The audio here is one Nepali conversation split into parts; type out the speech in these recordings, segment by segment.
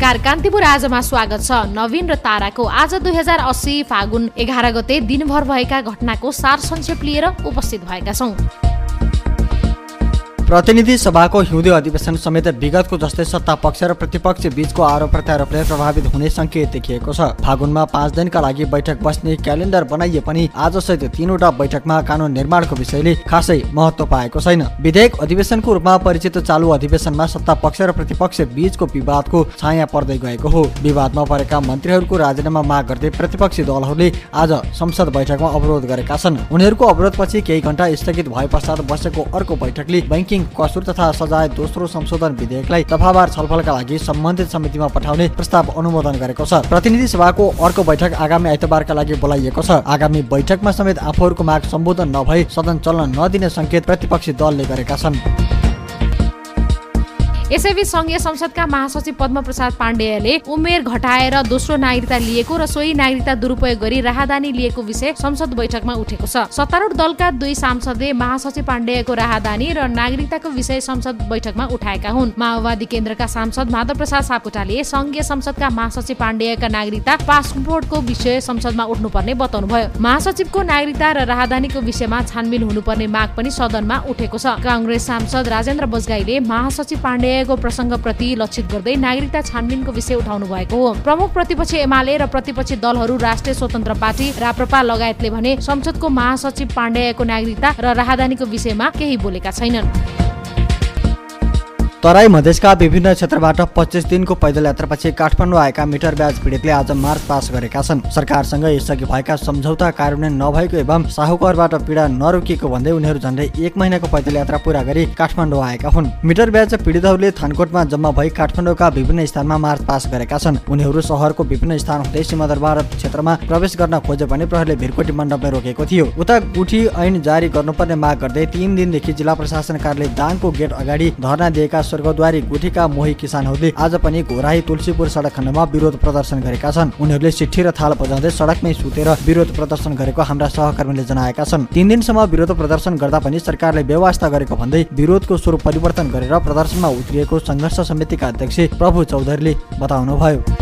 नमस्कार कान्तिपुर आजमा स्वागत छ। नवीन र ताराको आज दुई हजार अस्सी फागुन एघार गते दिनभर भएका घटनाको सार संक्षेप लिएर उपस्थित भएका छौँ। प्रतिनिधि सभाको हिउँदे अधिवेशन समेत विगतको जस्तै सत्ता पक्ष र प्रतिपक्ष बीचको आरोप प्रत्यारोपले प्रभावित हुने सङ्केत देखिएको छ। फागुनमा पाँच दिनका लागि बैठक बस्ने क्यालेन्डर बनाइए पनि आजसहित तीनवटा बैठकमा कानुन निर्माणको विषयले खासै महत्व पाएको छैन। विधेयक अधिवेशनको रूपमा परिचित चालु अधिवेशनमा सत्ता पक्ष र प्रतिपक्ष बीचको विवादको छाया पर्दै गएको हो। विवादमा परेका मन्त्रीहरूको राजीनामा माग गर्दै प्रतिपक्षी दलहरूले आज संसद बैठकमा अवरोध गरेका छन्। उनीहरूको अवरोधपछि केही घण्टा स्थगित भए पश्चात बसेको अर्को बैठकले बैङ्किङ कसुर तथा सजाय दोस्रो संशोधन विधेयकलाई दफावार छलफलका लागि सम्बन्धित समितिमा पठाउने प्रस्ताव अनुमोदन गरेको छ। प्रतिनिधि सभाको अर्को बैठक आगामी आइतबारका लागि बोलाइएको छ। आगामी बैठकमा समेत आफूहरूको माग सम्बोधन नभई सदन चल्न नदिने सङ्केत प्रतिपक्षी दलले गरेका छन्। यसैबीच संघीय संसदका महासचिव पद्म प्रसाद पाण्डेयले उमेर घटाएर दोस्रो नागरिकता लिएको र सोही नागरिकता दुरुपयोग गरी राहदानी लिएको विषय संसद बैठकमा उठेको छ। सत्तारूढ दलका दुई सांसदले महासचिव पाण्डेयको राहदानी र नागरिकताको विषय संसद बैठकमा उठाएका हुन्। माओवादी केन्द्रका सांसद माधव प्रसाद सापकोटाले संघीय संसदका महासचिव पाण्डेयका नागरिकता पासपोर्टको विषय संसदमा उठ्नुपर्ने बताउनुभयो। महासचिवको नागरिकता र राहदानीको विषयमा छानबिन हुनुपर्ने माग पनि सदनमा उठेको छ। काङ्ग्रेस सांसद राजेन्द्र बजगाईले महासचिव पाण्डेय प्रसङ्ग प्रति लक्षित गर्दै नागरिकता छानबिनको विषय उठाउनु भएको हो। प्रमुख प्रतिपक्ष एमाले र प्रतिपक्षी दलहरू राष्ट्रिय स्वतन्त्र पार्टी राप्रपा लगायतले भने संसदको महासचिव पाण्डेयको नागरिकता र राहदानीको विषयमा केही बोलेका छैनन्। तराई मधेसका विभिन्न क्षेत्रबाट पच्चिस दिनको पैदल यात्रापछि काठमाडौँ आएका मिटर ब्याज पीडितले आज मार्च पास गरेका छन्। सरकारसँग यसअघि भएका सम्झौता कार्यान्वयन नभएको एवं साहुकारबाट पीडा नरोकिएको भन्दै उनीहरू झन्डै एक महिनाको पैदल यात्रा पुरा गरी काठमाडौँ आएका हुन्। मिटर ब्याज पीडितहरूले थानकोटमा जम्मा भई काठमाडौँका विभिन्न स्थानमा मार्च पास गरेका छन्। उनीहरू सहरको विभिन्न स्थान हुँदै सिंहदरबार क्षेत्रमा प्रवेश गर्न खोजे भने प्रहरीले भिरकोटी मण्डपमै रोकेको थियो। उता गुठी ऐन जारी गर्नुपर्ने माग गर्दै तीन दिनदेखि जिल्ला प्रशासन कार्यालय दाङको गेट अगाडि धरना दिएका स्वर्गद्वारी गुठीका मोही किसानहरूले आज पनि घोराही तुलसीपुर सडक खण्डमा विरोध प्रदर्शन गरेका छन्। उनीहरूले चिठी र थाल बजाउँदै सडकमै सुतेर विरोध प्रदर्शन गरेको हाम्रा सहकर्मीले जनाएका छन्। तिन दिनसम्म विरोध प्रदर्शन गर्दा पनि सरकारले व्यवस्था गरेको भन्दै विरोधको स्वरूप परिवर्तन गरेर प्रदर्शनमा उत्रिएको सङ्घर्ष समितिका अध्यक्ष प्रभु चौधरीले बताउनुभयो।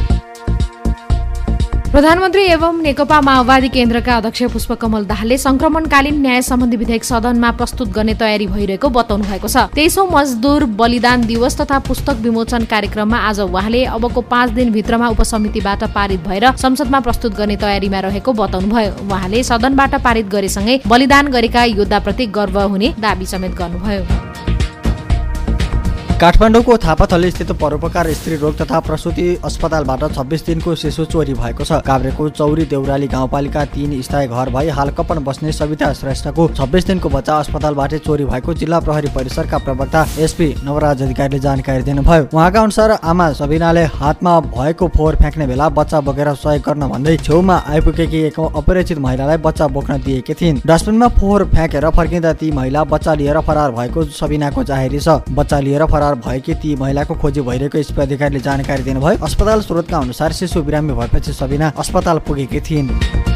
प्रधानमन्त्री एवं नेकपा माओवादी केन्द्रका अध्यक्ष पुष्पकमल दाहालले संक्रमणकालीन न्याय सम्बन्धी विधेयक सदनमा प्रस्तुत गर्ने तयारी भइरहेको बताउनु भएको छ। तेइसौँ मजदुर बलिदान दिवस तथा पुस्तक विमोचन कार्यक्रममा आज उहाँले अबको पाँच दिनभित्रमा उपसमितिबाट पारित भएर संसदमा प्रस्तुत गर्ने तयारीमा रहेको बताउनुभयो। उहाँले सदनबाट पारित गरेसँगै बलिदान गरेका योद्धाप्रति गर्व हुने दावी समेत गर्नुभयो। काठमाडौँको थापाथली स्थित परोपकार स्त्री रोग तथा प्रसुति अस्पतालबाट छब्बिस दिनको शिशु चोरी भएको छ। काभ्रेको चौरी देउराली गाउँपालिका तीन स्थायी घर भई हाल कपन बस्ने सविता श्रेष्ठको छब्बिस दिनको बच्चा अस्पतालबाटै चोरी भएको जिल्ला प्रहरी परिसरका प्रवक्ता एसपी नवराज अधिकारीले जानकारी दिनुभयो। उहाँका अनुसार आमा सबिनाले हातमा भएको फोहोर फ्याँक्ने बेला बच्चा बोकेर सहयोग गर्न भन्दै छेउमा आइपुगेकी एक अपरिचित महिलालाई बच्चा बोक्न दिएकी थिइन्। डस्टबिनमा फोहोर फ्याँकेर फर्किँदा ती महिला बच्चा लिएर फरार भएको सबिनाको जाहेरी छ। बच्चा लिएर फरार फरार भएकी ती महिलाको खोजी भइरहेको एसपी अधिकारीले जानकारी दिनुभयो। अस्पताल स्रोतका अनुसार शिशु बिरामी भएपछि सबिना अस्पताल पुगेकी थिइन्।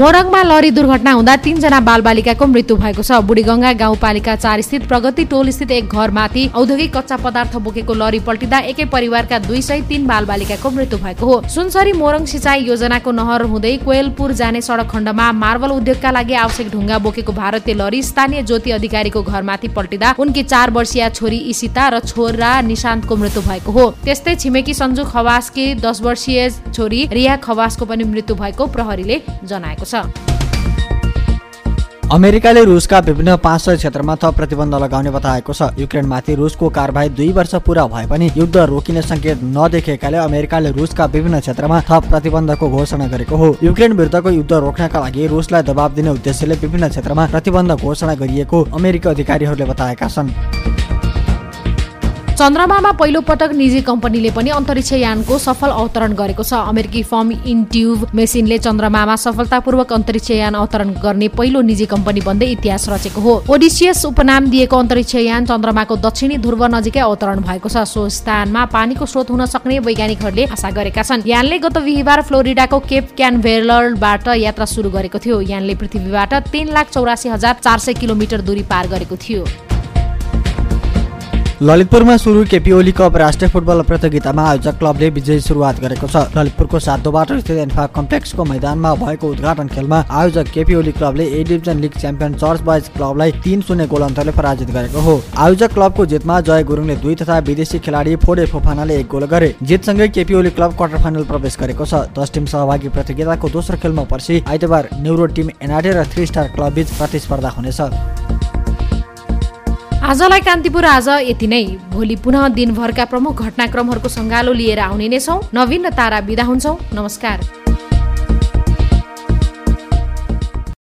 मोरङमा लरी दुर्घटना हुँदा तीनजना बालबालिकाको मृत्यु भएको छ। बुढीगङ्गा गाउँपालिका चार स्थित प्रगति टोल स्थित एक घरमाथि औद्योगिक कच्चा पदार्थ बोकेको लरी पल्टिँदा एकै परिवारका दुई सय तीन बालबालिकाको मृत्यु भएको हो। सुनसरी मोरङ सिँचाइ योजनाको नहर हुँदै कोयलपुर जाने सडक खण्डमा मार्बल उद्योगका लागि आवश्यक ढुङ्गा बोकेको भारतीय लरी स्थानीय ज्योति अधिकारीको घरमाथि पल्टिँदा उनकी चार वर्षीय छोरी इसिता र छोरा निशान्तको मृत्यु भएको हो। त्यस्तै छिमेकी सन्जु खवासकी दस वर्षीय छोरी रिया खवासको पनि मृत्यु भएको प्रहरीले जनाएको छ। अमेरिकाले रुसका विभिन्न पाँच सय क्षेत्रमा थप प्रतिबन्ध लगाउने बताएको छ। युक्रेनमाथि रुसको कारवाही दुई वर्ष पुरा भए पनि युद्ध रोकिने सङ्केत नदेखेकाले अमेरिकाले रुसका विभिन्न क्षेत्रमा थप प्रतिबन्धको घोषणा गरेको हो। युक्रेन विरुद्धको युद्ध रोक्नका लागि रुसलाई दबाब दिने उद्देश्यले विभिन्न क्षेत्रमा प्रतिबन्ध घोषणा गरिएको अमेरिकी अधिकारीहरूले बताएका छन्। चन्द्रमामा पहिलो पटक निजी कम्पनीले पनि अन्तरिक्ष यानको सफल अवतरण गरेको छ। अमेरिकी फर्म इन्ट्युब मेसिनले चन्द्रमामा सफलतापूर्वक अन्तरिक्ष यान अवतरण गर्ने पहिलो निजी कम्पनी बन्दै इतिहास रचेको हो। ओडिसियस उपनाम दिएको अन्तरिक्ष यान चन्द्रमाको दक्षिणी ध्रुव नजिकै अवतरण भएको छ। सो स्थानमा पानीको स्रोत हुन सक्ने वैज्ञानिकहरूले आशा गरेका छन्। यानले गत बिहिबार फ्लोरिडाको केप क्यानभेलबाट यात्रा सुरु गरेको थियो। यानले पृथ्वीबाट तीन लाख चौरासी हजार चार सय किलोमिटर दूरी पार गरेको थियो। ललितपुरमा सुरु केपी ओली कप राष्ट्रिय फुटबल प्रतियोगितामा आयोजक क्लबले विजयी सुरुवात गरेको छ। ललितपुरको सातोबाट स्थित एन्फा कम्प्लेक्सको मैदानमा भएको उद्घाटन खेलमा आयोजक केपी ओली क्लबले A division league champion church boys क्लबलाई तीन शून्य गोल अन्तरले पराजित गरेको हो। आयोजक क्लबको जितमा जय गुरुङले दुई तथा विदेशी खेलाडी फोडे फोफानाले एक गोल गरे। जितसँगै KP Oli club quarter final प्रवेश गरेको छ। दस टिम सहभागी प्रतियोगिताको दोस्रो खेलमा पर्सि आइतबार न्युरो टिम एनआरटे र थ्री स्टार क्लब बीच प्रतिस्पर्धा हुनेछ। आजलाई कान्तिपुर आज यति नै। भोलि पुनः दिनभरका प्रमुख घटनाक्रमहरूको सङ्गालो लिएर आउने नै छौँ। नवीन र तारा बिदा हुन्छौँ। नमस्कार।